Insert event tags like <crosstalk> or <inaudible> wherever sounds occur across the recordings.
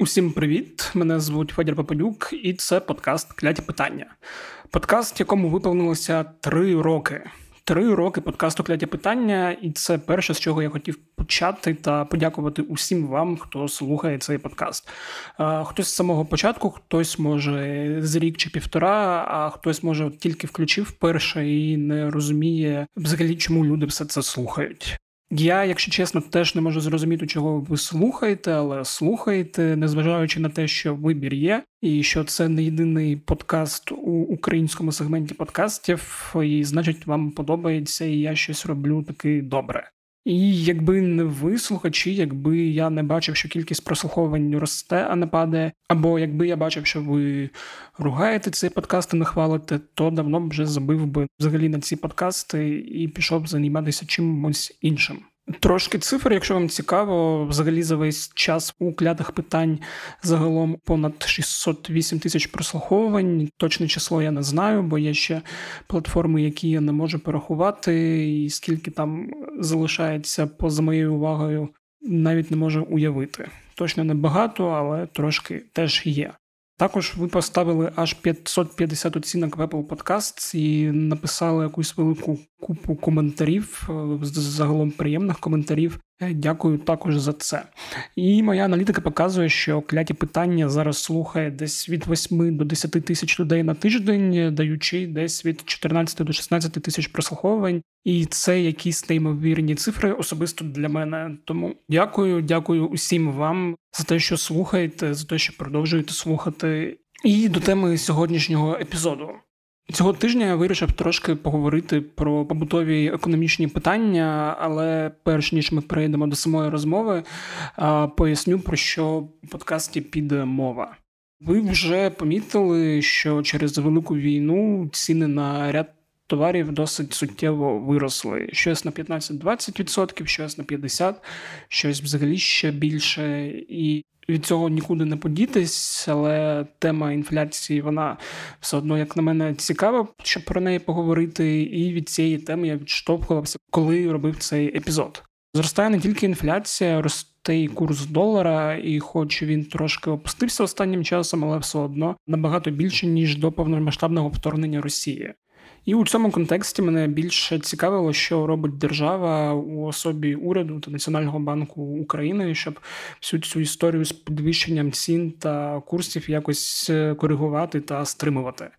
Усім привіт! Мене звуть Федір Попелюк, і це подкаст Кляті питання. Подкаст, якому виповнилося три роки. Три роки подкасту Кляті питання, і це перше, з чого я хотів почати та подякувати усім вам, хто слухає цей подкаст. Хтось з самого початку, хтось може з рік чи півтора, а хтось може тільки включив перше і не розуміє взагалі, чому люди все це слухають. Я, якщо чесно, теж не можу зрозуміти, чого ви слухаєте, але слухаєте, незважаючи на те, що вибір є, і що це не єдиний подкаст у українському сегменті подкастів, і значить, вам подобається, і я щось роблю таки добре. І якби не ви слухачі, якби я не бачив, що кількість прослуховувань росте, а не падає, або якби я бачив, що ви ругаєте цей подкаст і не хвалите, то давно б вже забив би взагалі на ці подкасти і пішов б займатися чимось іншим. Трошки цифр, якщо вам цікаво, взагалі за весь час у клятих питань загалом понад 608 тисяч прослуховувань. Точне число я не знаю, бо є ще платформи, які я не можу порахувати, і скільки там залишається поза моєю увагою, навіть не можу уявити. Точно не багато, але трошки теж є. Також ви поставили аж 550 оцінок в Apple Podcasts і написали якусь велику купу коментарів, е, загалом приємних коментарів. Е, дякую також за це. І моя аналітика показує, що кляті питання зараз слухає десь від 8 до 10 тисяч людей на тиждень, даючи десь від 14 до 16 тисяч прослуховувань. І це якісь неймовірні цифри особисто для мене. Тому дякую, дякую усім вам за те, що слухаєте, за те, що продовжуєте слухати. І до теми сьогоднішнього епізоду. Цього тижня я вирішив трошки поговорити про побутові економічні питання, але перш ніж ми перейдемо до самої розмови, поясню про що в подкасті піде мова. Ви вже помітили, що через велику війну ціни на ряд товарів досить суттєво виросли. Щось на 15-20%, щось на 50%, щось взагалі ще більше. І від цього нікуди не подітись, але тема інфляції, вона все одно, як на мене, цікава, щоб про неї поговорити. І від цієї теми я відштовхувався, коли робив цей епізод. Зростає не тільки інфляція, росте і курс долара, і хоч він трошки опустився останнім часом, але все одно набагато більше ніж до повномасштабного вторгнення Росії. І у цьому контексті мене більше цікавило, що робить держава у особі уряду та Національного банку України, щоб всю цю історію з підвищенням цін та курсів якось е, коригувати та стримувати.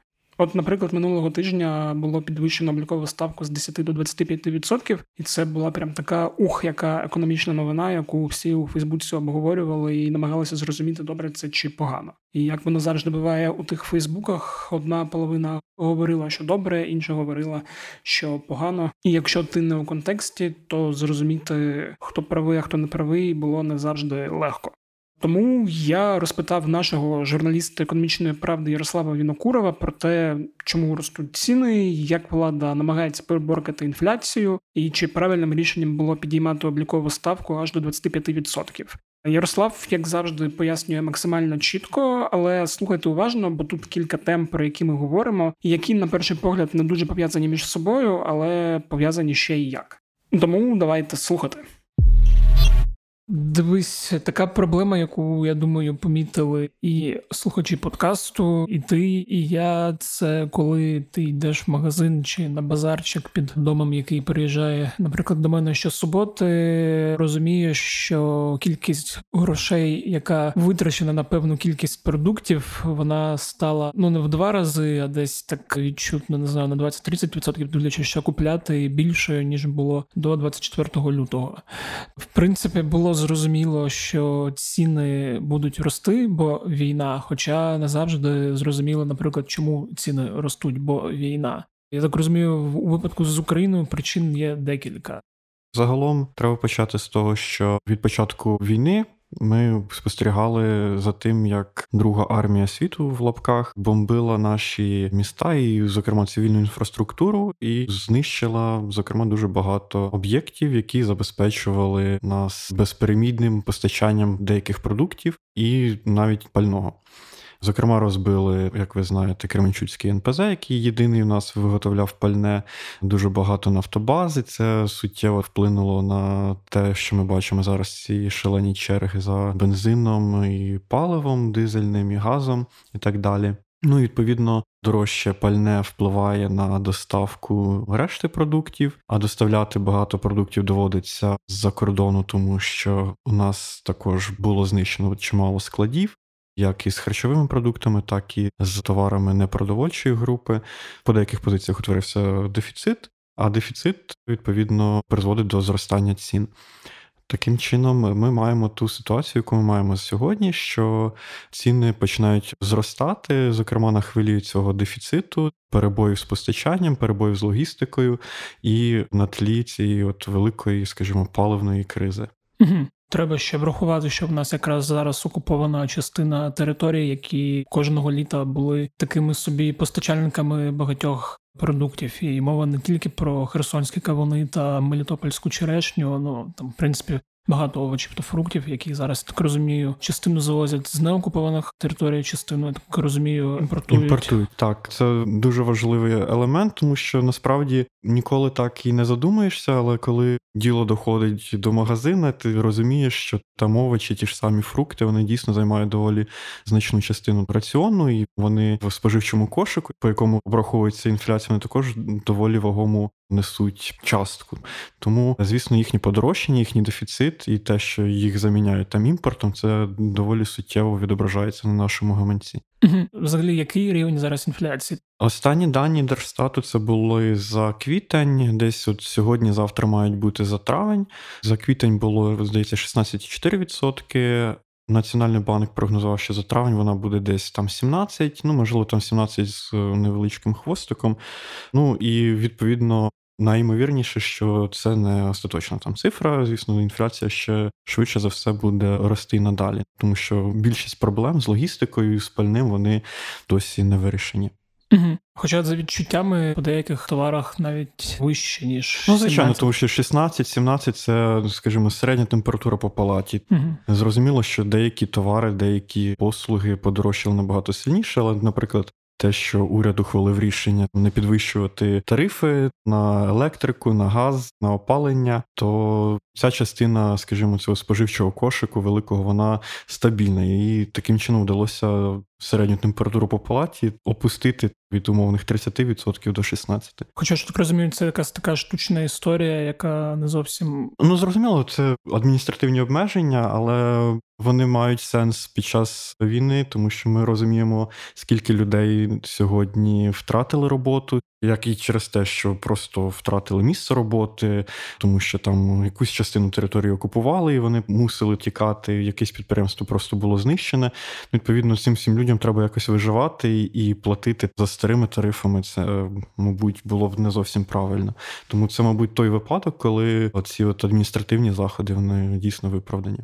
От, наприклад, минулого тижня було підвищено облікову ставку з 10 до 25%, і це була прям така ух, яка економічна новина, яку всі у Фейсбуці обговорювали і намагалися зрозуміти, добре це чи погано. І як воно завжди буває у тих Фейсбуках, одна половина говорила, що добре, інша говорила, що погано. І якщо ти не у контексті, то зрозуміти, хто правий, а хто не правий, було не завжди легко. Тому я розпитав нашого журналіста економічної правди Ярослава Вінокурова про те, чому ростуть ціни, як влада намагається переборкати інфляцію, і чи правильним рішенням було підіймати облікову ставку аж до 25%. Ярослав, як завжди, пояснює максимально чітко, але слухайте уважно, бо тут кілька тем, про які ми говоримо, які на перший погляд не дуже пов'язані між собою, але пов'язані ще й як. Тому давайте слухати. Дивись, така проблема, яку я думаю, помітили і слухачі подкасту, і ти, і я. Це коли ти йдеш в магазин чи на базарчик під домом, який приїжджає, наприклад, до мене щосуботи, розумієш, що кількість грошей, яка витрачена на певну кількість продуктів, вона стала ну не в два рази, а десь так відчутно не знаю на 20-30%, дивлячись, що купляти більшою ніж було до 24 лютого. В принципі, було зрозуміло, що ціни будуть рости, бо війна, хоча не завжди зрозуміло, наприклад, чому ціни ростуть, бо війна. Я так розумію, у випадку з Україною причин є декілька. Загалом треба почати з того, що від початку війни ми спостерігали за тим, як друга армія світу в лапках бомбила наші міста і, зокрема, цивільну інфраструктуру, і знищила зокрема дуже багато об'єктів, які забезпечували нас безперемідним постачанням деяких продуктів і навіть пального. Зокрема, розбили, як ви знаєте, Кременчуцький НПЗ, який єдиний у нас виготовляв пальне, дуже багато нафтобази. Це суттєво вплинуло на те, що ми бачимо зараз ці шалені черги за бензином і паливом, дизельним і газом і так далі. Ну, відповідно, дорожче пальне впливає на доставку решти продуктів, а доставляти багато продуктів доводиться з-за кордону, тому що у нас також було знищено чимало складів. Як із харчовими продуктами, так і з товарами непродовольчої групи. По деяких позиціях утворився дефіцит, а дефіцит відповідно призводить до зростання цін. Таким чином, ми маємо ту ситуацію, яку ми маємо сьогодні, що ціни починають зростати, зокрема на хвилі цього дефіциту, перебоїв з постачанням, перебоїв з логістикою і на тлі цієї от великої, скажімо, паливної кризи. Угу. Треба ще врахувати, що в нас якраз зараз окупована частина території, які кожного літа були такими собі постачальниками багатьох продуктів. І мова не тільки про херсонські кавуни та мелітопольську черешню. Ну там, в принципі, багато овочів та фруктів, які зараз так розумію, частину завозять з неокупованих територій, частину я так розумію, імпортують. Імпортують так. Це дуже важливий елемент, тому що насправді ніколи так і не задумаєшся, але коли діло доходить до магазина, ти розумієш, що там овочі, ті ж самі фрукти, вони дійсно займають доволі значну частину раціону, і вони в споживчому кошику, по якому обраховується інфляція, вони також доволі вагому несуть частку. Тому, звісно, їхнє подорожчання, їхній дефіцит і те, що їх заміняють там імпортом, це доволі суттєво відображається на нашому гаманці. Взагалі, який рівень зараз інфляції? Останні дані Держстату це були за квітень, десь от сьогодні-завтра мають бути за травень. За квітень було, здається, 16,4%. Національний банк прогнозував, що за травень вона буде десь там 17, ну можливо, там 17 з невеличким хвостиком. Ну і відповідно найімовірніше, що це не остаточна там цифра. Звісно, інфляція ще швидше за все буде рости надалі, тому що більшість проблем з логістикою і з пальним вони досі не вирішені. Угу. Хоча за відчуттями по деяких товарах навіть вище, ніж. Ну, звичайно, тому що 16-17 це, скажімо, середня температура по палаті. Угу. Зрозуміло, що деякі товари, деякі послуги подорожчали набагато сильніше, але, наприклад, те, що уряд ухвалив рішення не підвищувати тарифи на електрику, на газ, на опалення, то ця частина, скажімо, цього споживчого кошику великого, вона стабільна, і таким чином вдалося середню температуру по палаті опустити від умовних 30% до 16%. Хоча ж так розумію, це якась така штучна історія, яка не зовсім ну зрозуміло, це адміністративні обмеження, але вони мають сенс під час війни, тому що ми розуміємо, скільки людей сьогодні втратили роботу, як і через те, що просто втратили місце роботи, тому що там якусь частину території окупували, і вони мусили тікати. Якесь підприємство просто було знищене. Відповідно, цим всім людям треба якось виживати і платити за старими тарифами. Це, мабуть, було б не зовсім правильно. Тому це, мабуть, той випадок, коли оці от адміністративні заходи вони дійсно виправдані.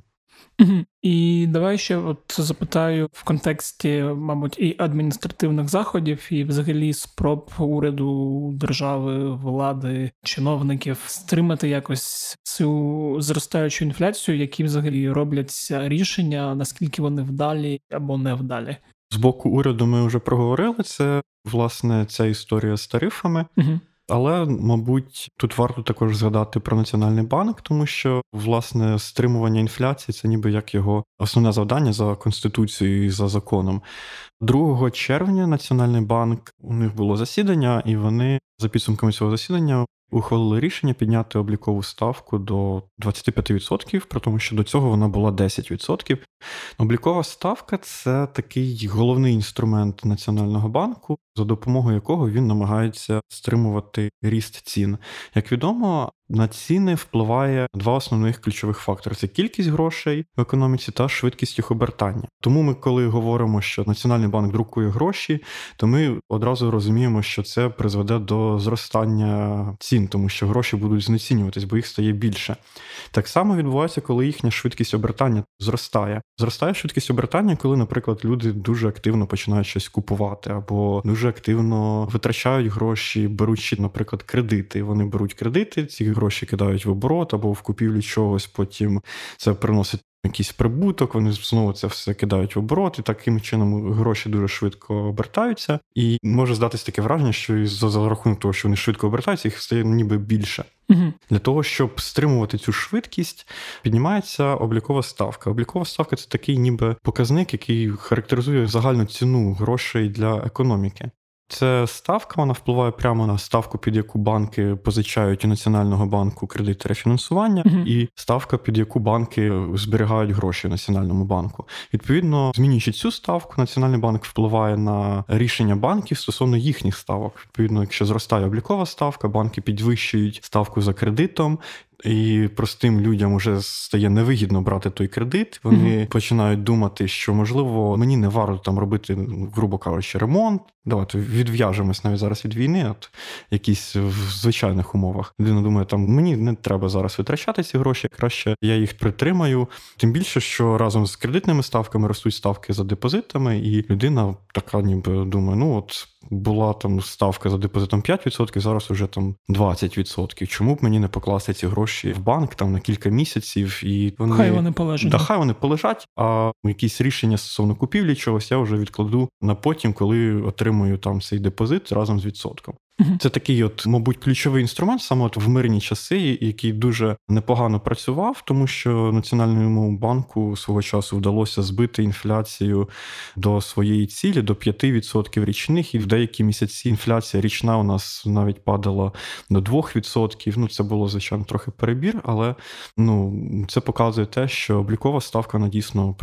І давай ще от запитаю в контексті, мабуть, і адміністративних заходів, і взагалі спроб уряду держави, влади, чиновників стримати якось цю зростаючу інфляцію, які взагалі робляться рішення, наскільки вони вдалі або не вдалі. З боку уряду ми вже проговорили це. Власне, ця історія з тарифами. Угу. Але, мабуть, тут варто також згадати про національний банк, тому що власне стримування інфляції це ніби як його основне завдання за конституцією і за законом. 2 червня Національний банк у них було засідання, і вони за підсумками цього засідання ухвалили рішення підняти облікову ставку до 25%, при тому, що до цього вона була 10%. Облікова ставка це такий головний інструмент Національного банку, за допомогою якого він намагається стримувати ріст цін. Як відомо, на ціни впливає два основних ключових фактори: це кількість грошей в економіці та швидкість їх обертання. Тому ми, коли говоримо, що Національний банк друкує гроші, то ми одразу розуміємо, що це призведе до зростання цін, тому що гроші будуть знецінюватись, бо їх стає більше. Так само відбувається, коли їхня швидкість обертання зростає. Зростає швидкість обертання, коли, наприклад, люди дуже активно починають щось купувати, або дуже активно витрачають гроші, беручи, наприклад, кредити. Вони беруть кредити, ці гроші кидають в оборот або в купівлю чогось. Потім це приносить якийсь прибуток, вони знову це все кидають в оборот, і таким чином гроші дуже швидко обертаються. І може здатися таке враження, що за, за рахунок того, що вони швидко обертаються, їх стає ніби більше. Угу. Для того, щоб стримувати цю швидкість, піднімається облікова ставка. Облікова ставка це такий ніби показник, який характеризує загальну ціну грошей для економіки. Це ставка, вона впливає прямо на ставку, під яку банки позичають у Національного банку кредит рефінансування, uh-huh. і ставка, під яку банки зберігають гроші в Національному банку. Відповідно, змінюючи цю ставку, Національний банк впливає на рішення банків стосовно їхніх ставок. Відповідно, якщо зростає облікова ставка, банки підвищують ставку за кредитом. І простим людям вже стає невигідно брати той кредит. Вони mm-hmm. починають думати, що можливо мені не варто там робити, грубо кажучи, ремонт. Давайте відв'яжемось навіть зараз від війни, от якісь в звичайних умовах. Людина думає, там мені не треба зараз витрачати ці гроші, краще я їх притримаю. Тим більше, що разом з кредитними ставками ростуть ставки за депозитами, і людина така, ніби думає, ну от була там ставка за депозитом 5%, зараз вже там 20%. Чому б мені не покласти ці гроші в банк там на кілька місяців і вони хай вони полежать. Да, хай вони полежать, а якісь рішення стосовно купівлі чогось я вже відкладу на потім, коли отримую там цей депозит разом з відсотком. Це такий, от, мабуть, ключовий інструмент саме от в мирні часи, який дуже непогано працював, тому що Національному банку свого часу вдалося збити інфляцію до своєї цілі, до 5% річних, і в деякі місяці інфляція річна у нас навіть падала до 2%. Ну, це було, звичайно, трохи перебір, але ну, це показує те, що облікова ставка вона дійсно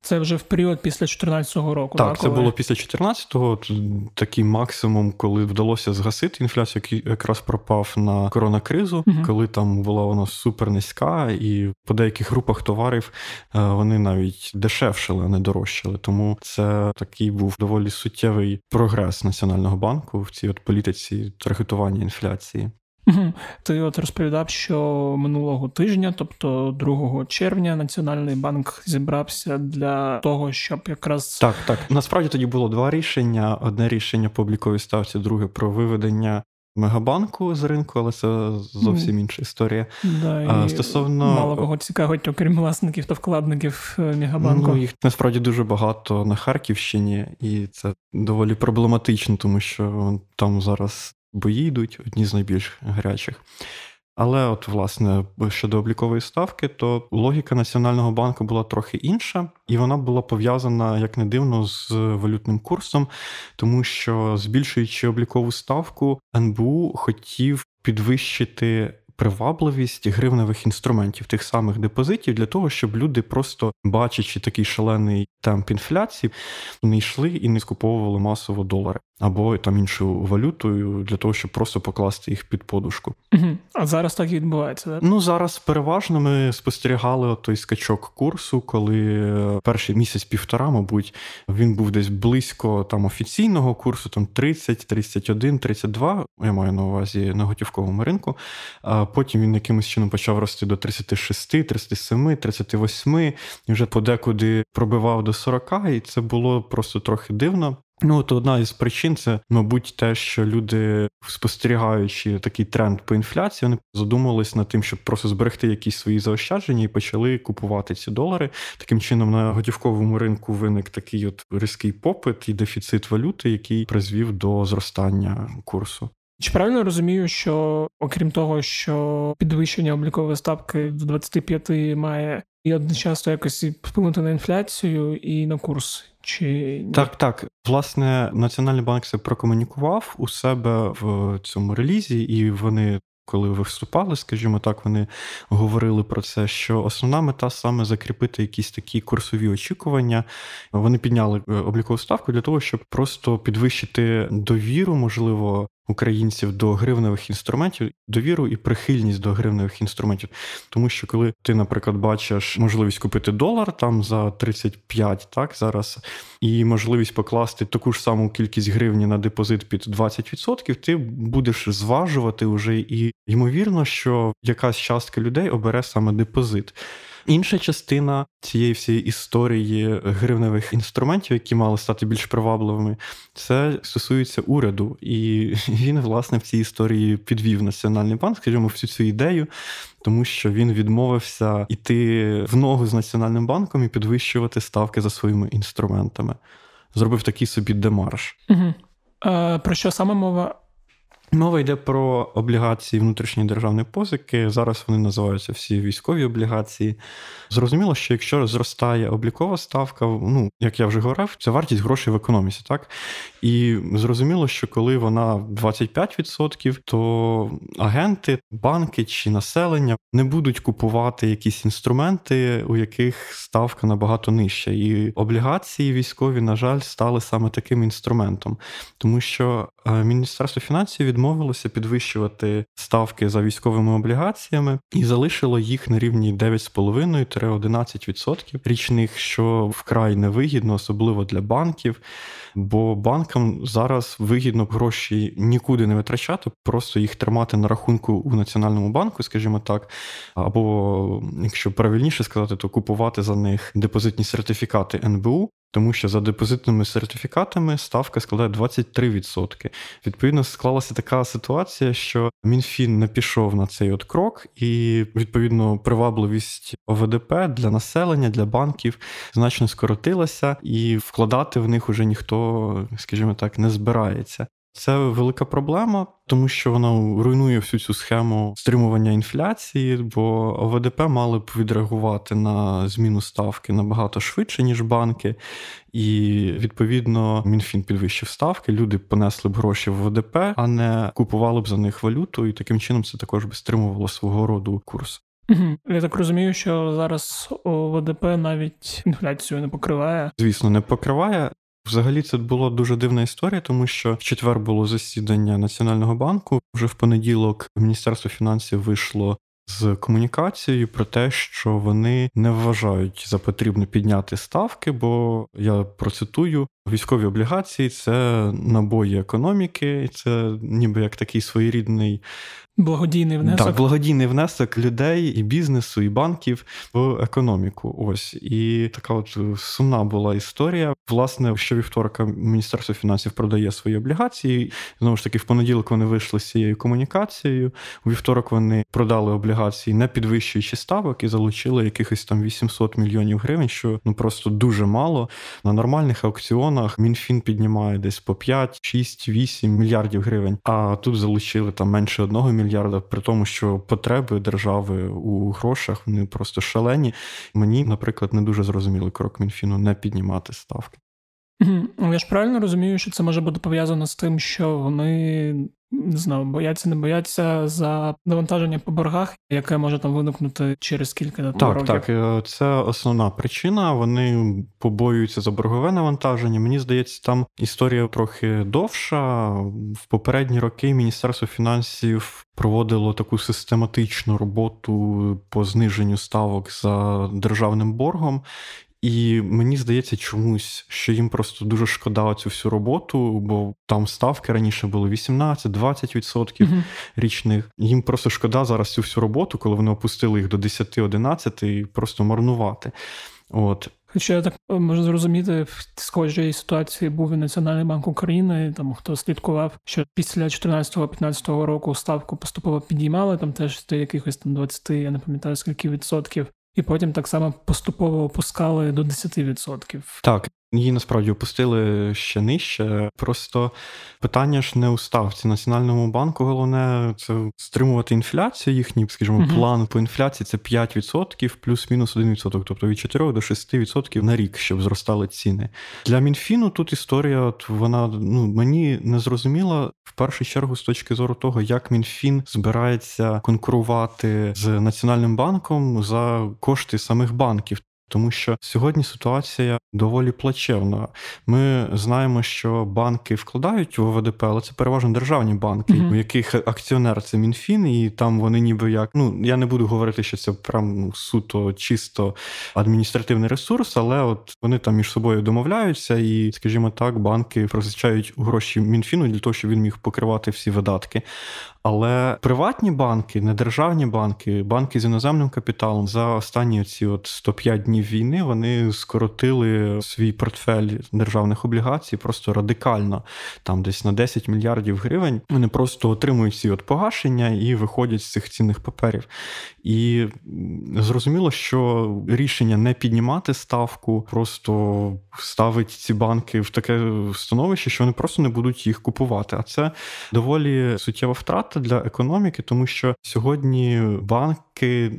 Це вже в період після 2014 року. Так, так це було після 2014-го, Такий максимум, коли вдалося згасити інфляцію, який якраз пропав на коронакризу, угу. коли там була вона супер низька, і по деяких групах товарів е, вони навіть дешевшили, а не дорожчали. Тому це такий був доволі суттєвий прогрес національного банку в цій от політиці таргетування інфляції. Ти от розповідав, що минулого тижня, тобто 2 червня, Національний банк зібрався для того, щоб якраз так, так насправді тоді було два рішення: одне рішення по обліковій ставці, друге про виведення. Мегабанку з ринку, але це зовсім інша історія. Да, а, Стосовно мало кого цікавить, окрім власників та вкладників е, Мегабанку. Ну, їх насправді дуже багато на Харківщині, і це доволі проблематично, тому що там зараз бої йдуть одні з найбільш гарячих. Але, от, власне, щодо облікової ставки, то логіка Національного банку була трохи інша, і вона була пов'язана, як не дивно, з валютним курсом, тому що, збільшуючи облікову ставку, НБУ хотів підвищити привабливість гривневих інструментів, тих самих депозитів, для того, щоб люди, просто бачачи такий шалений темп інфляції, не йшли і не скуповували масово долари або там іншу валюту для того, щоб просто покласти їх під подушку. Угу. А зараз так і відбувається. так? Ну зараз переважно ми спостерігали той скачок курсу, коли перший місяць-півтора, мабуть, він був десь близько там офіційного курсу, там 30, 31, 32, Я маю на увазі на готівковому ринку. А потім він якимось чином почав рости до 36, 37, 38, і вже подекуди пробивав до 40, і це було просто трохи дивно. Ну, от одна із причин це, мабуть, те, що люди, спостерігаючи такий тренд по інфляції, вони задумались над тим, щоб просто зберегти якісь свої заощадження і почали купувати ці долари. Таким чином, на готівковому ринку виник такий от різкий попит і дефіцит валюти, який призвів до зростання курсу. Чи правильно розумію, що окрім того, що підвищення облікової ставки до 25 має і одночасно якось вплинути на інфляцію і на курс? Чи так, так. Власне, Національний банк це прокомунікував у себе в цьому релізі, і вони. Коли виступали, скажімо так, вони говорили про це, що основна мета саме закріпити якісь такі курсові очікування. Вони підняли е, облікову ставку для того, щоб просто підвищити довіру, можливо, українців до гривневих інструментів, довіру і прихильність до гривневих інструментів. Тому що коли ти, наприклад, бачиш можливість купити долар там за 35, так зараз, і можливість покласти таку ж саму кількість гривні на депозит під 20%, ти будеш зважувати вже і ймовірно, що якась частка людей обере саме депозит. Інша частина цієї всієї історії гривневих інструментів, які мали стати більш привабливими, це стосується уряду, і <laughs> він, власне, в цій історії підвів Національний банк, скажімо, всю цю ідею, тому що він відмовився йти в ногу з Національним банком і підвищувати ставки за своїми інструментами. Зробив такий собі демарш. Угу. А, Про що саме мова? Мова йде про облігації внутрішньої державної позики. Зараз вони називаються всі військові облігації. Зрозуміло, що якщо зростає облікова ставка, ну як я вже говорив, це вартість грошей в економіці, так і зрозуміло, що коли вона 25%, то агенти, банки чи населення не будуть купувати якісь інструменти, у яких ставка набагато нижча. І облігації військові, на жаль, стали саме таким інструментом, тому що е, Міністерство фінансів відмовилося підвищувати ставки за військовими облігаціями і залишило їх на рівні 9,5-11% річних, що вкрай невигідно, особливо для банків. Бо банкам зараз вигідно гроші нікуди не витрачати, просто їх тримати на рахунку у національному банку, скажімо так, або якщо правильніше сказати, то купувати за них депозитні сертифікати НБУ. Тому що за депозитними сертифікатами ставка складає 23%. Відповідно, склалася така ситуація, що МінФін не пішов на цей от крок, і відповідно привабливість ОВДП для населення, для банків значно скоротилася, і вкладати в них уже ніхто, скажімо так, не збирається. Це велика проблема, тому що вона руйнує всю цю схему стримування інфляції, бо ОВДП мали б відреагувати на зміну ставки набагато швидше, ніж банки. І відповідно МінФін підвищив ставки, люди понесли б гроші в ОВДП, а не купували б за них валюту, і таким чином це також би стримувало свого роду курс. Я так розумію, що зараз ОВДП навіть інфляцію не покриває. Звісно, не покриває. Взагалі це була дуже дивна історія, тому що в четвер було засідання Національного банку. Вже в понеділок Міністерство фінансів вийшло з комунікацією про те, що вони не вважають за потрібно підняти ставки, бо я процитую. Військові облігації це набої економіки, це ніби як такий своєрідний Благодійний внесок. Так, благодійний внесок людей і бізнесу, і банків в економіку. Ось і така от сумна була історія. Власне, щовівторка Міністерство фінансів продає свої облігації. Знову ж таки, в понеділок вони вийшли з цією комунікацією. У вівторок вони продали облігації, не підвищуючи ставок, і залучили якихось там 800 мільйонів гривень, що ну просто дуже мало. На нормальних аукціонах МінФін піднімає десь по 5, 6, 8 мільярдів гривень. А тут залучили там менше одного мільярда, при тому, що потреби держави у грошах вони просто шалені. Мені, наприклад, не дуже зрозумілий крок Мінфіну не піднімати ставки. Я ж правильно розумію, що це може бути пов'язано з тим, що вони не знаю, бояться, не бояться за навантаження по боргах, яке може там виникнути через кілька так, років. Так, е, це основна причина. Вони побоюються за боргове навантаження. Мені здається, там історія трохи довша. В попередні роки Міністерство фінансів проводило таку систематичну роботу по зниженню ставок за державним боргом. І мені здається чомусь, що їм просто дуже шкода цю всю роботу, бо там ставки раніше були 18-20% угу. річних. Їм просто шкода зараз цю всю роботу, коли вони опустили їх до 10-11 і просто марнувати. От. Хоча я так е, можу зрозуміти, в схожій ситуації був і Національний банк України, там хто слідкував, що після 14-15 року ставку поступово підіймали, там теж до якихось там 20, я не пам'ятаю скільки відсотків і потім так само поступово опускали до 10%. Так, її насправді опустили ще нижче. Просто питання ж не у ставці Національному банку. Головне це стримувати інфляцію. Їхній, скажімо, uh план по інфляції це 5%, плюс-мінус 1%, тобто від 4 до 6% на рік, щоб зростали ціни. Для Мінфіну тут історія, от вона ну мені не зрозуміла в першу чергу з точки зору того, як Мінфін збирається конкурувати з Національним банком за кошти самих банків. Тому що сьогодні ситуація доволі плачевна. Ми знаємо, що банки вкладають в ОВДП, але це переважно державні банки, mm-hmm. у яких акціонер це МінФін, і там вони ніби як. Ну я не буду говорити, що це прям ну, суто чисто адміністративний ресурс, але от вони там між собою домовляються, і, скажімо так, банки позичають гроші МінФіну для того, щоб він міг покривати всі видатки. Але приватні банки, недержавні банки, банки з іноземним капіталом за останні ці от 105 днів війни вони скоротили свій портфель державних облігацій просто радикально, там десь на 10 мільярдів гривень. Вони просто отримують ці от погашення і виходять з цих цінних паперів. І зрозуміло, що рішення не піднімати ставку, просто ставить ці банки в таке становище, що вони просто не будуть їх купувати. А це доволі суттєва втрата для економіки, тому що сьогодні банки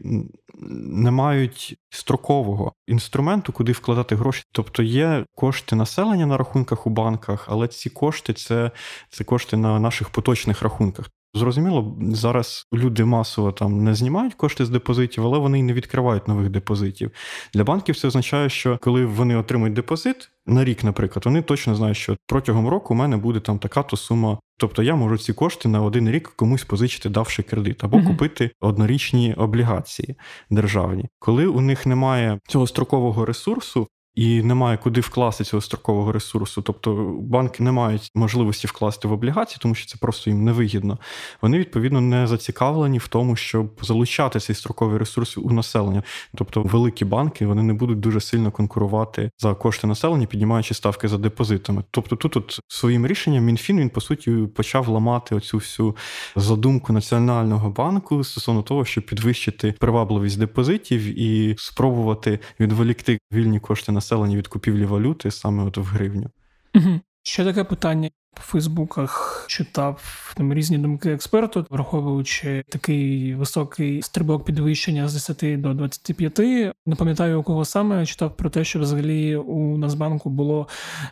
не мають строкового інструменту, куди вкладати гроші. Тобто є кошти населення на рахунках у банках, але ці кошти це, це кошти на наших поточних рахунках. Зрозуміло, зараз люди масово там не знімають кошти з депозитів, але вони й не відкривають нових депозитів. Для банків це означає, що коли вони отримують депозит на рік, наприклад, вони точно знають, що протягом року у мене буде там така-то сума. Тобто я можу ці кошти на один рік комусь позичити, давши кредит, або uh купити однорічні облігації державні. Коли у них немає цього строкового ресурсу, і немає куди вкласти цього строкового ресурсу. Тобто банки не мають можливості вкласти в облігації, тому що це просто їм невигідно. Вони відповідно не зацікавлені в тому, щоб залучати цей строковий ресурс у населення. Тобто, великі банки вони не будуть дуже сильно конкурувати за кошти населення, піднімаючи ставки за депозитами. Тобто, тут от своїм рішенням мінфін він по суті почав ламати оцю всю задумку національного банку стосовно того, щоб підвищити привабливість депозитів і спробувати відволікти вільні кошти населення населення від купівлі валюти саме от в гривню. Угу. Ще таке питання. По Фейсбуках читав там різні думки експерту, враховуючи такий високий стрибок підвищення з 10 до 25. Не пам'ятаю у кого саме читав про те, що взагалі у Нацбанку було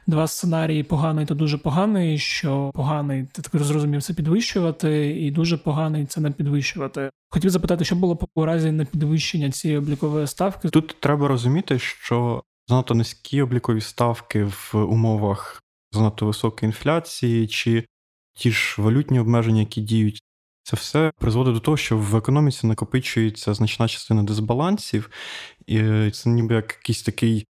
два сценарії: поганий та дуже поганий. Що поганий ти так зрозумів це підвищувати, і дуже поганий це не підвищувати. Хотів запитати, що було по разі на підвищення цієї облікової ставки. Тут треба розуміти, що занадто низькі облікові ставки в умовах занадто високої інфляції, чи ті ж валютні обмеження, які діють. Це все призводить до того, що в економіці накопичується значна частина дисбалансів, і це ніби як якийсь такий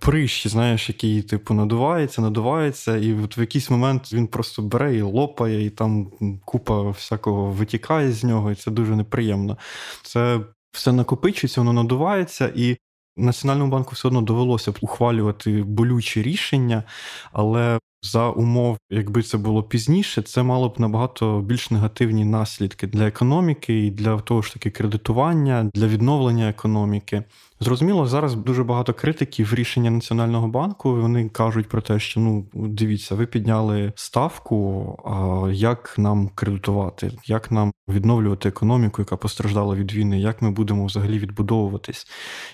прищ, знаєш, який типу надувається, надувається, і от в якийсь момент він просто бере і лопає, і там купа всякого витікає з нього, і це дуже неприємно. Це все накопичується, воно надувається, і Національному банку все одно довелося б ухвалювати болючі рішення, але за умов, якби це було пізніше, це мало б набагато більш негативні наслідки для економіки і для того ж таки кредитування, для відновлення економіки. Зрозуміло, зараз дуже багато критиків рішення Національного банку. Вони кажуть про те, що ну дивіться, ви підняли ставку. А як нам кредитувати, як нам відновлювати економіку, яка постраждала від війни, як ми будемо взагалі відбудовуватись?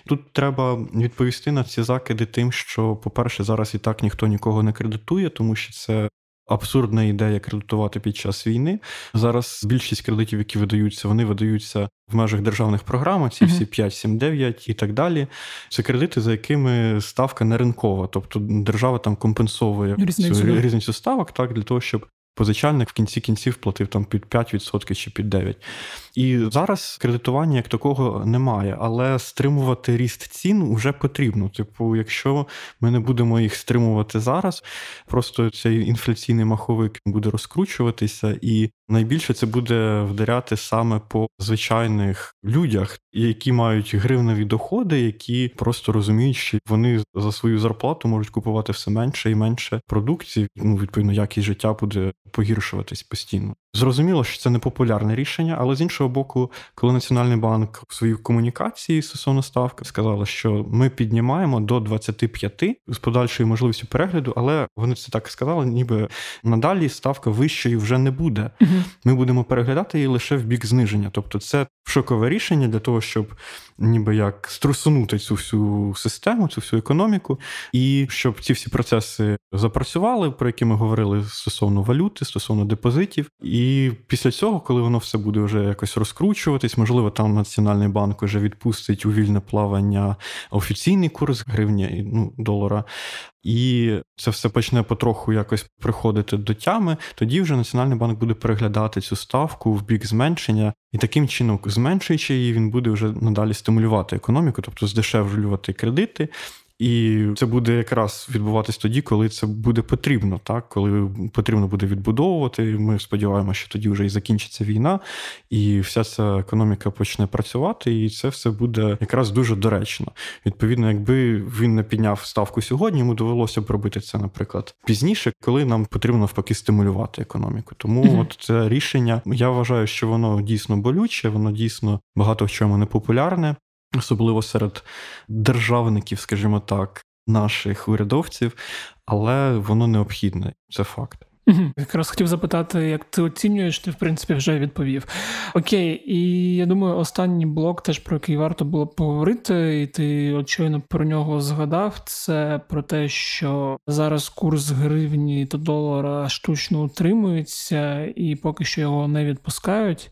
Тут треба відповісти на ці закиди, тим, що, по-перше, зараз і так ніхто нікого не кредитує, тому що це абсурдна ідея кредитувати під час війни. Зараз більшість кредитів, які видаються, вони видаються в межах державних програм, ці всі 5, 7, 9 і так далі. Це кредити, за якими ставка не ринкова, тобто держава там компенсовує різницю, цю різницю ставок, так для того, щоб позичальник в кінці кінців платив там під 5% чи під 9%. І зараз кредитування як такого немає, але стримувати ріст цін вже потрібно. Типу, якщо ми не будемо їх стримувати зараз, просто цей інфляційний маховик буде розкручуватися, і найбільше це буде вдаряти саме по звичайних людях, які мають гривневі доходи, які просто розуміють, що вони за свою зарплату можуть купувати все менше і менше продукції. Ну відповідно, якість життя буде погіршуватись постійно. Зрозуміло, що це не популярне рішення, але з іншого боку, коли Національний банк в своїй комунікації стосовно ставки сказали, що ми піднімаємо до 25 з подальшою можливістю перегляду, але вони це так сказали, ніби надалі ставка вищої вже не буде. Ми будемо переглядати її лише в бік зниження. Тобто, це шокове рішення для того, щоб ніби як струсунути цю всю систему, цю всю економіку, і щоб ці всі процеси запрацювали, про які ми говорили стосовно валюти, стосовно депозитів. І після цього, коли воно все буде вже якось розкручуватись, можливо, там Національний банк вже відпустить у вільне плавання офіційний курс гривня ну, долара. І це все почне потроху якось приходити до тями. Тоді вже Національний банк буде переглядати цю ставку в бік зменшення, і таким чином, зменшуючи її, він буде вже надалі стимулювати економіку, тобто здешевлювати кредити. І це буде якраз відбуватись тоді, коли це буде потрібно, так коли потрібно буде відбудовувати. Ми сподіваємося, що тоді вже і закінчиться війна, і вся ця економіка почне працювати, і це все буде якраз дуже доречно. Відповідно, якби він не підняв ставку сьогодні, йому довелося б робити це, наприклад, пізніше, коли нам потрібно навпаки стимулювати економіку. Тому mm-hmm. от це рішення. Я вважаю, що воно дійсно болюче, воно дійсно багато в чому непопулярне особливо серед державників, скажімо так, наших урядовців, але воно необхідне, це факт. Угу. Якраз хотів запитати, як ти оцінюєш, ти в принципі вже відповів. Окей, і я думаю, останній блок, теж про який варто було поговорити, і ти очевидно про нього згадав. Це про те, що зараз курс гривні до долара штучно утримується, і поки що його не відпускають.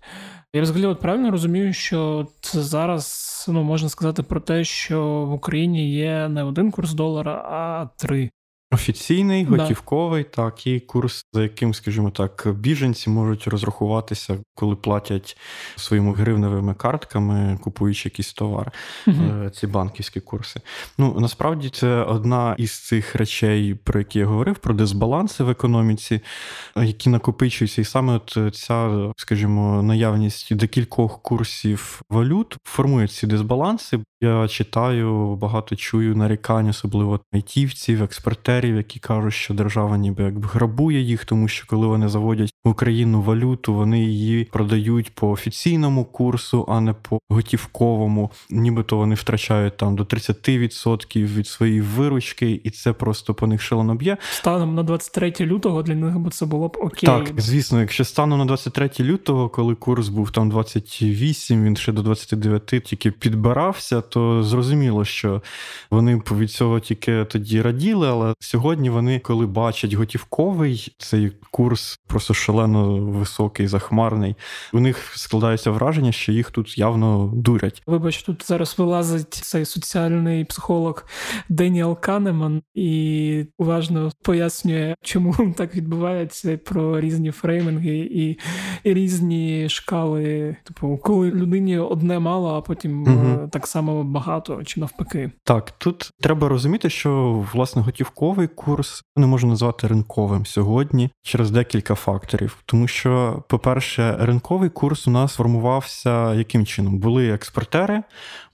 Я взагалі от правильно розумію, що це зараз ну можна сказати про те, що в Україні є не один курс долара, а три. Офіційний, готівковий, да. так, і курс, за яким, скажімо так, біженці можуть розрахуватися, коли платять своїми гривневими картками, купуючи якийсь товар, угу. ці банківські курси. Ну насправді це одна із цих речей, про які я говорив, про дисбаланси в економіці, які накопичуються, і саме от ця, скажімо, наявність декількох курсів валют формує ці дисбаланси. Я читаю, багато чую нарікань, особливо айтівців, експортерів, які кажуть, що держава ніби якби грабує їх, тому що коли вони заводять в Україну валюту, вони її продають по офіційному курсу, а не по готівковому. Нібито вони втрачають там до 30% від своєї виручки, і це просто по них шалено б'є. Станом на 23 лютого для них це було б окей. Так, звісно, якщо станом на 23 лютого, коли курс був там 28, він ще до 29 тільки підбирався то зрозуміло, що вони від цього тільки тоді раділи, але сьогодні вони, коли бачать готівковий цей курс, просто шалено високий, захмарний, у них складається враження, що їх тут явно дурять. Вибач, тут зараз вилазить цей соціальний психолог Деніел Канеман і уважно пояснює, чому <laughs> так відбувається про різні фрейминги і різні шкали. Типу, коли людині одне мало, а потім угу. так само багато чи навпаки. Так, тут треба розуміти, що власне готівковий курс не можна назвати ринковим сьогодні через декілька факторів. Тому що, по-перше, ринковий курс у нас формувався яким чином? Були експортери,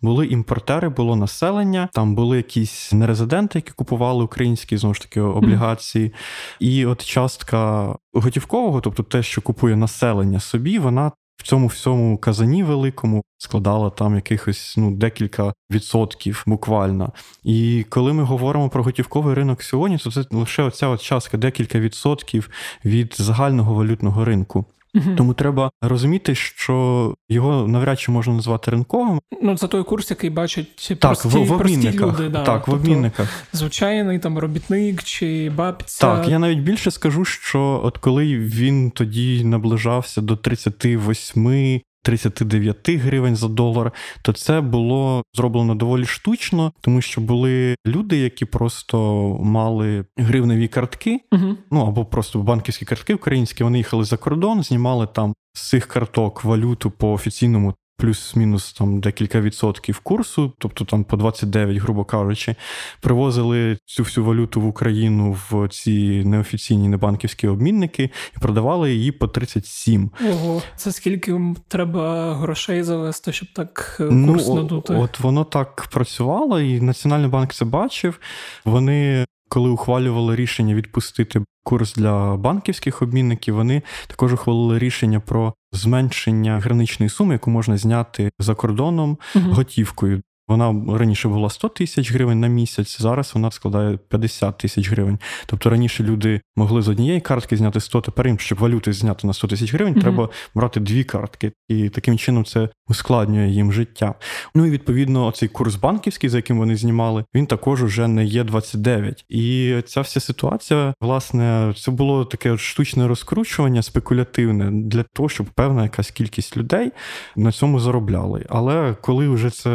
були імпортери, було населення, там були якісь нерезиденти, які купували українські знову ж таки облігації. І от частка готівкового, тобто те, що купує населення собі, вона в цьому всьому казані великому складала там якихось ну декілька відсотків буквально. І коли ми говоримо про готівковий ринок сьогодні, то це лише оця от частка декілька відсотків від загального валютного ринку. Угу. Тому треба розуміти, що його навряд чи можна назвати ринковим. Ну це той курс, який бачать прості, в, в прості люди. Да. Так, тобто, в обмінниках. Звичайний там робітник чи бабця. Так, я навіть більше скажу, що от коли він тоді наближався до 38 39 гривень за долар, то це було зроблено доволі штучно, тому що були люди, які просто мали гривневі картки, uh ну або просто банківські картки українські. Вони їхали за кордон, знімали там з цих карток валюту по офіційному плюс-мінус там декілька відсотків курсу, тобто там по 29, грубо кажучи, привозили цю всю валюту в Україну в ці неофіційні небанківські обмінники і продавали її по 37. Ого, це скільки треба грошей завести, щоб так е, курс ну, надути? От воно так працювало, і Національний банк це бачив. Вони коли ухвалювали рішення відпустити курс для банківських обмінників, вони також ухвалили рішення про зменшення граничної суми, яку можна зняти за кордоном угу. готівкою. Вона раніше була 100 тисяч гривень на місяць, зараз вона складає 50 тисяч гривень. Тобто раніше люди могли з однієї картки зняти 100, тепер їм, щоб валюти зняти на 100 тисяч гривень, mm-hmm. треба брати дві картки, і таким чином це ускладнює їм життя. Ну і відповідно, оцей курс банківський, за яким вони знімали, він також уже не є 29. І ця вся ситуація, власне, це було таке штучне розкручування, спекулятивне для того, щоб певна якась кількість людей на цьому заробляли. Але коли вже це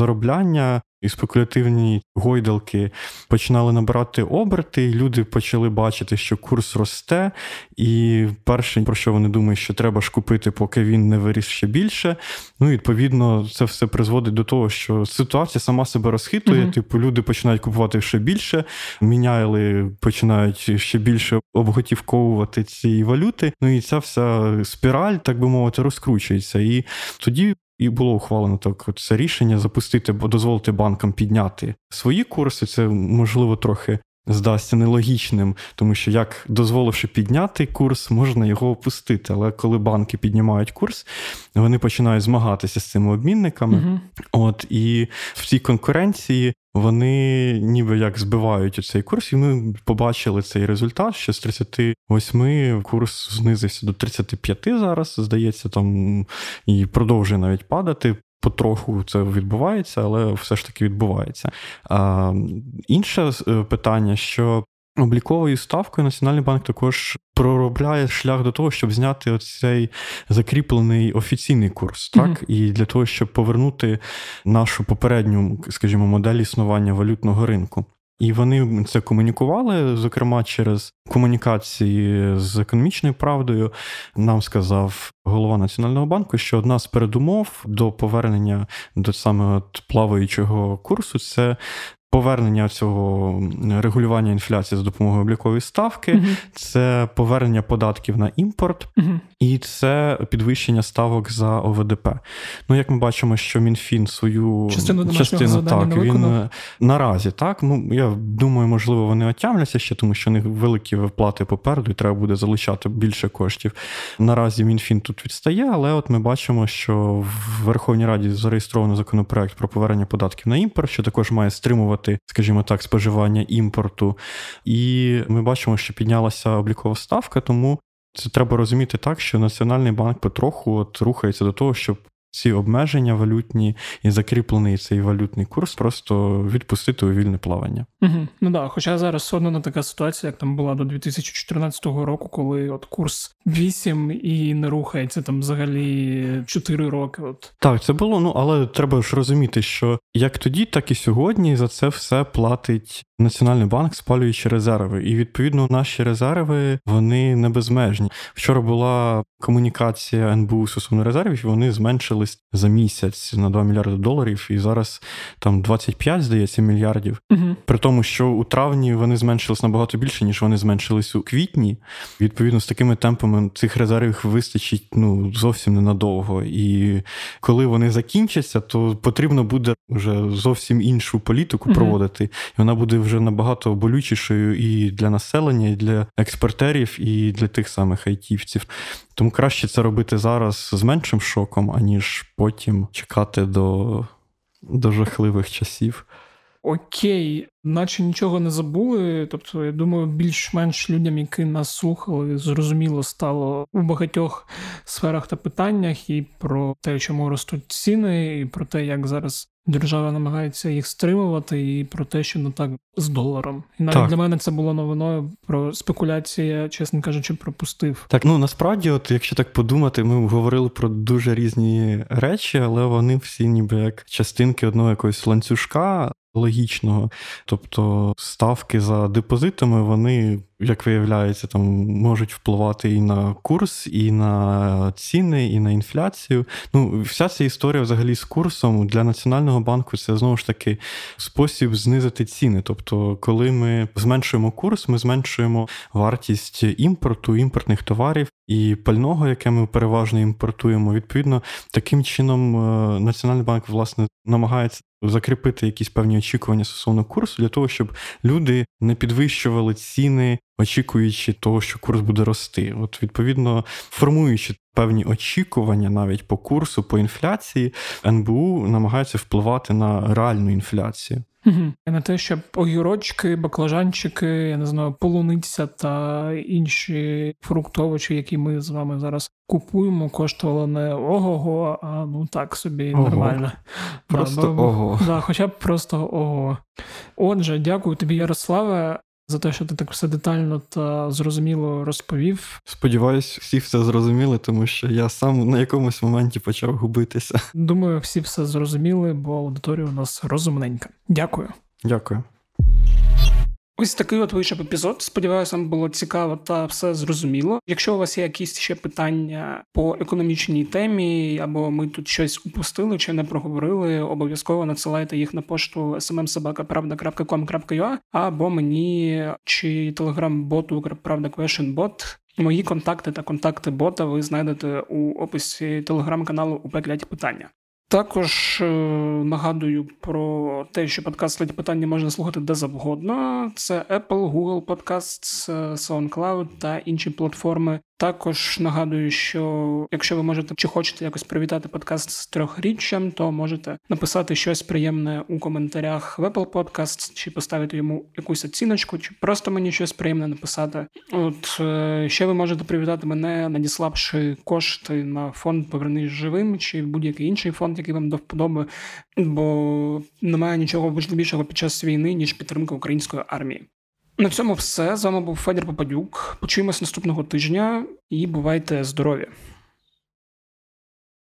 заробляння і спекулятивні гойдалки починали набирати оберти, і люди почали бачити, що курс росте. І перше, про що вони думають, що треба ж купити, поки він не виріс ще більше. Ну, відповідно, це все призводить до того, що ситуація сама себе розхитує. mm Типу, люди починають купувати ще більше, міняли, починають ще більше обготівковувати ці валюти. Ну і ця вся спіраль, так би мовити, розкручується. І тоді і було ухвалено так це рішення запустити, дозволити банкам підняти свої курси. Це можливо трохи здасться нелогічним, тому що як дозволивши підняти курс, можна його опустити. Але коли банки піднімають курс, вони починають змагатися з цими обмінниками. uh От і в цій конкуренції. Вони ніби як збивають цей курс, і ми побачили цей результат, що з 38 курс знизився до 35 зараз, здається, там і продовжує навіть падати потроху це відбувається, але все ж таки відбувається. А, Інше е, питання, що обліковою ставкою Національний банк також проробляє шлях до того, щоб зняти оцей закріплений офіційний курс, так mm-hmm. і для того, щоб повернути нашу попередню, скажімо, модель існування валютного ринку. І вони це комунікували, зокрема, через комунікації з економічною правдою. Нам сказав голова Національного банку, що одна з передумов до повернення до саме от плаваючого курсу це Повернення цього регулювання інфляції за допомогою облікової ставки, uh це повернення податків на імпорт, uh і це підвищення ставок за ОВДП. Ну, як ми бачимо, що МінФін свою частину, частину так він е, наразі так. Ну я думаю, можливо, вони отямляться ще, тому що у них великі виплати попереду, і треба буде залучати більше коштів. Наразі МінФін тут відстає, але от ми бачимо, що в Верховній Раді зареєстровано законопроект про повернення податків на імпорт, що також має стримувати стимулювати, скажімо так, споживання імпорту. І ми бачимо, що піднялася облікова ставка, тому це треба розуміти так, що Національний банк потроху от рухається до того, щоб ці обмеження валютні і закріплений цей валютний курс просто відпустити у вільне плавання. Угу. Ну да, хоча зараз все одно не така ситуація, як там була до 2014 року, коли от курс 8 і не рухається там взагалі 4 роки. От так, це було. Ну але треба ж розуміти, що як тоді, так і сьогодні за це все платить Національний банк, спалюючи резерви. І відповідно наші резерви вони не безмежні. Вчора була комунікація НБУ стосовно резервів, і вони зменшились за місяць на 2 мільярди доларів, і зараз там 25, здається, мільярдів. Угу. При тому, що у травні вони зменшились набагато більше, ніж вони зменшились у квітні. Відповідно, з такими темпами цих резервів вистачить ну зовсім ненадовго. І коли вони закінчаться, то потрібно буде вже зовсім іншу політику проводити, і вона буде вже набагато болючішою і для населення, і для експортерів, і для тих самих айтівців. Тому краще це робити зараз з меншим шоком, аніж потім чекати до, до жахливих часів. Окей, наче нічого не забули. Тобто, я думаю, більш-менш людям, які нас слухали, зрозуміло стало у багатьох сферах та питаннях і про те, чому ростуть ціни, і про те, як зараз держава намагається їх стримувати, і про те, що не так з доларом. І навіть так. для мене це було новиною про спекуляції, я, чесно кажучи, пропустив. Так, ну насправді, от якщо так подумати, ми говорили про дуже різні речі, але вони всі ніби як частинки одного якогось ланцюжка логічного. Тобто ставки за депозитами, вони, як виявляється, там можуть впливати і на курс, і на ціни, і на інфляцію. Ну, вся ця історія взагалі з курсом для Національного банку це знову ж таки спосіб знизити ціни. Тобто, коли ми зменшуємо курс, ми зменшуємо вартість імпорту, імпортних товарів і пального, яке ми переважно імпортуємо. Відповідно, таким чином е, Національний банк власне намагається закріпити якісь певні очікування стосовно курсу для того, щоб люди не підвищували ціни, очікуючи того, що курс буде рости. От відповідно формуючи певні очікування навіть по курсу, по інфляції, НБУ намагається впливати на реальну інфляцію. Угу. На те, щоб огірочки, баклажанчики, я не знаю, полуниця та інші фруктовичі, які ми з вами зараз купуємо, коштувало не ого-го, а ну так собі ого. нормально. Просто да, ого. Да, Хоча б просто ого. Отже, дякую тобі, Ярославе. За те, що ти так все детально та зрозуміло розповів. Сподіваюсь, всі все зрозуміли, тому що я сам на якомусь моменті почав губитися. Думаю, всі все зрозуміли, бо аудиторія у нас розумненька. Дякую. Дякую. Ось такий от вийшов епізод. Сподіваюся, вам було цікаво та все зрозуміло. Якщо у вас є якісь ще питання по економічній темі, або ми тут щось упустили чи не проговорили, обов'язково надсилайте їх на пошту smmsobaka.pravda.com.ua або мені чи телеграм-боту Правда Бот. Мої контакти та контакти бота ви знайдете у описі телеграм-каналу у питання. Також е, нагадую про те, що подкаст «Леді питання можна слухати де завгодно. Це Apple, Google Podcasts, е, SoundCloud та інші платформи. Також нагадую, що якщо ви можете чи хочете якось привітати подкаст з трьохріччям, то можете написати щось приємне у коментарях в Apple Podcasts, чи поставити йому якусь оціночку, чи просто мені щось приємне написати. От е, ще ви можете привітати мене, надіславши кошти на фонд Повернись живим чи будь-який інший фонд, який вам до вподоби, бо немає нічого важливішого під час війни ніж підтримка української армії. На цьому все. З вами був Федір Попадюк. Почуємось наступного тижня і бувайте здорові!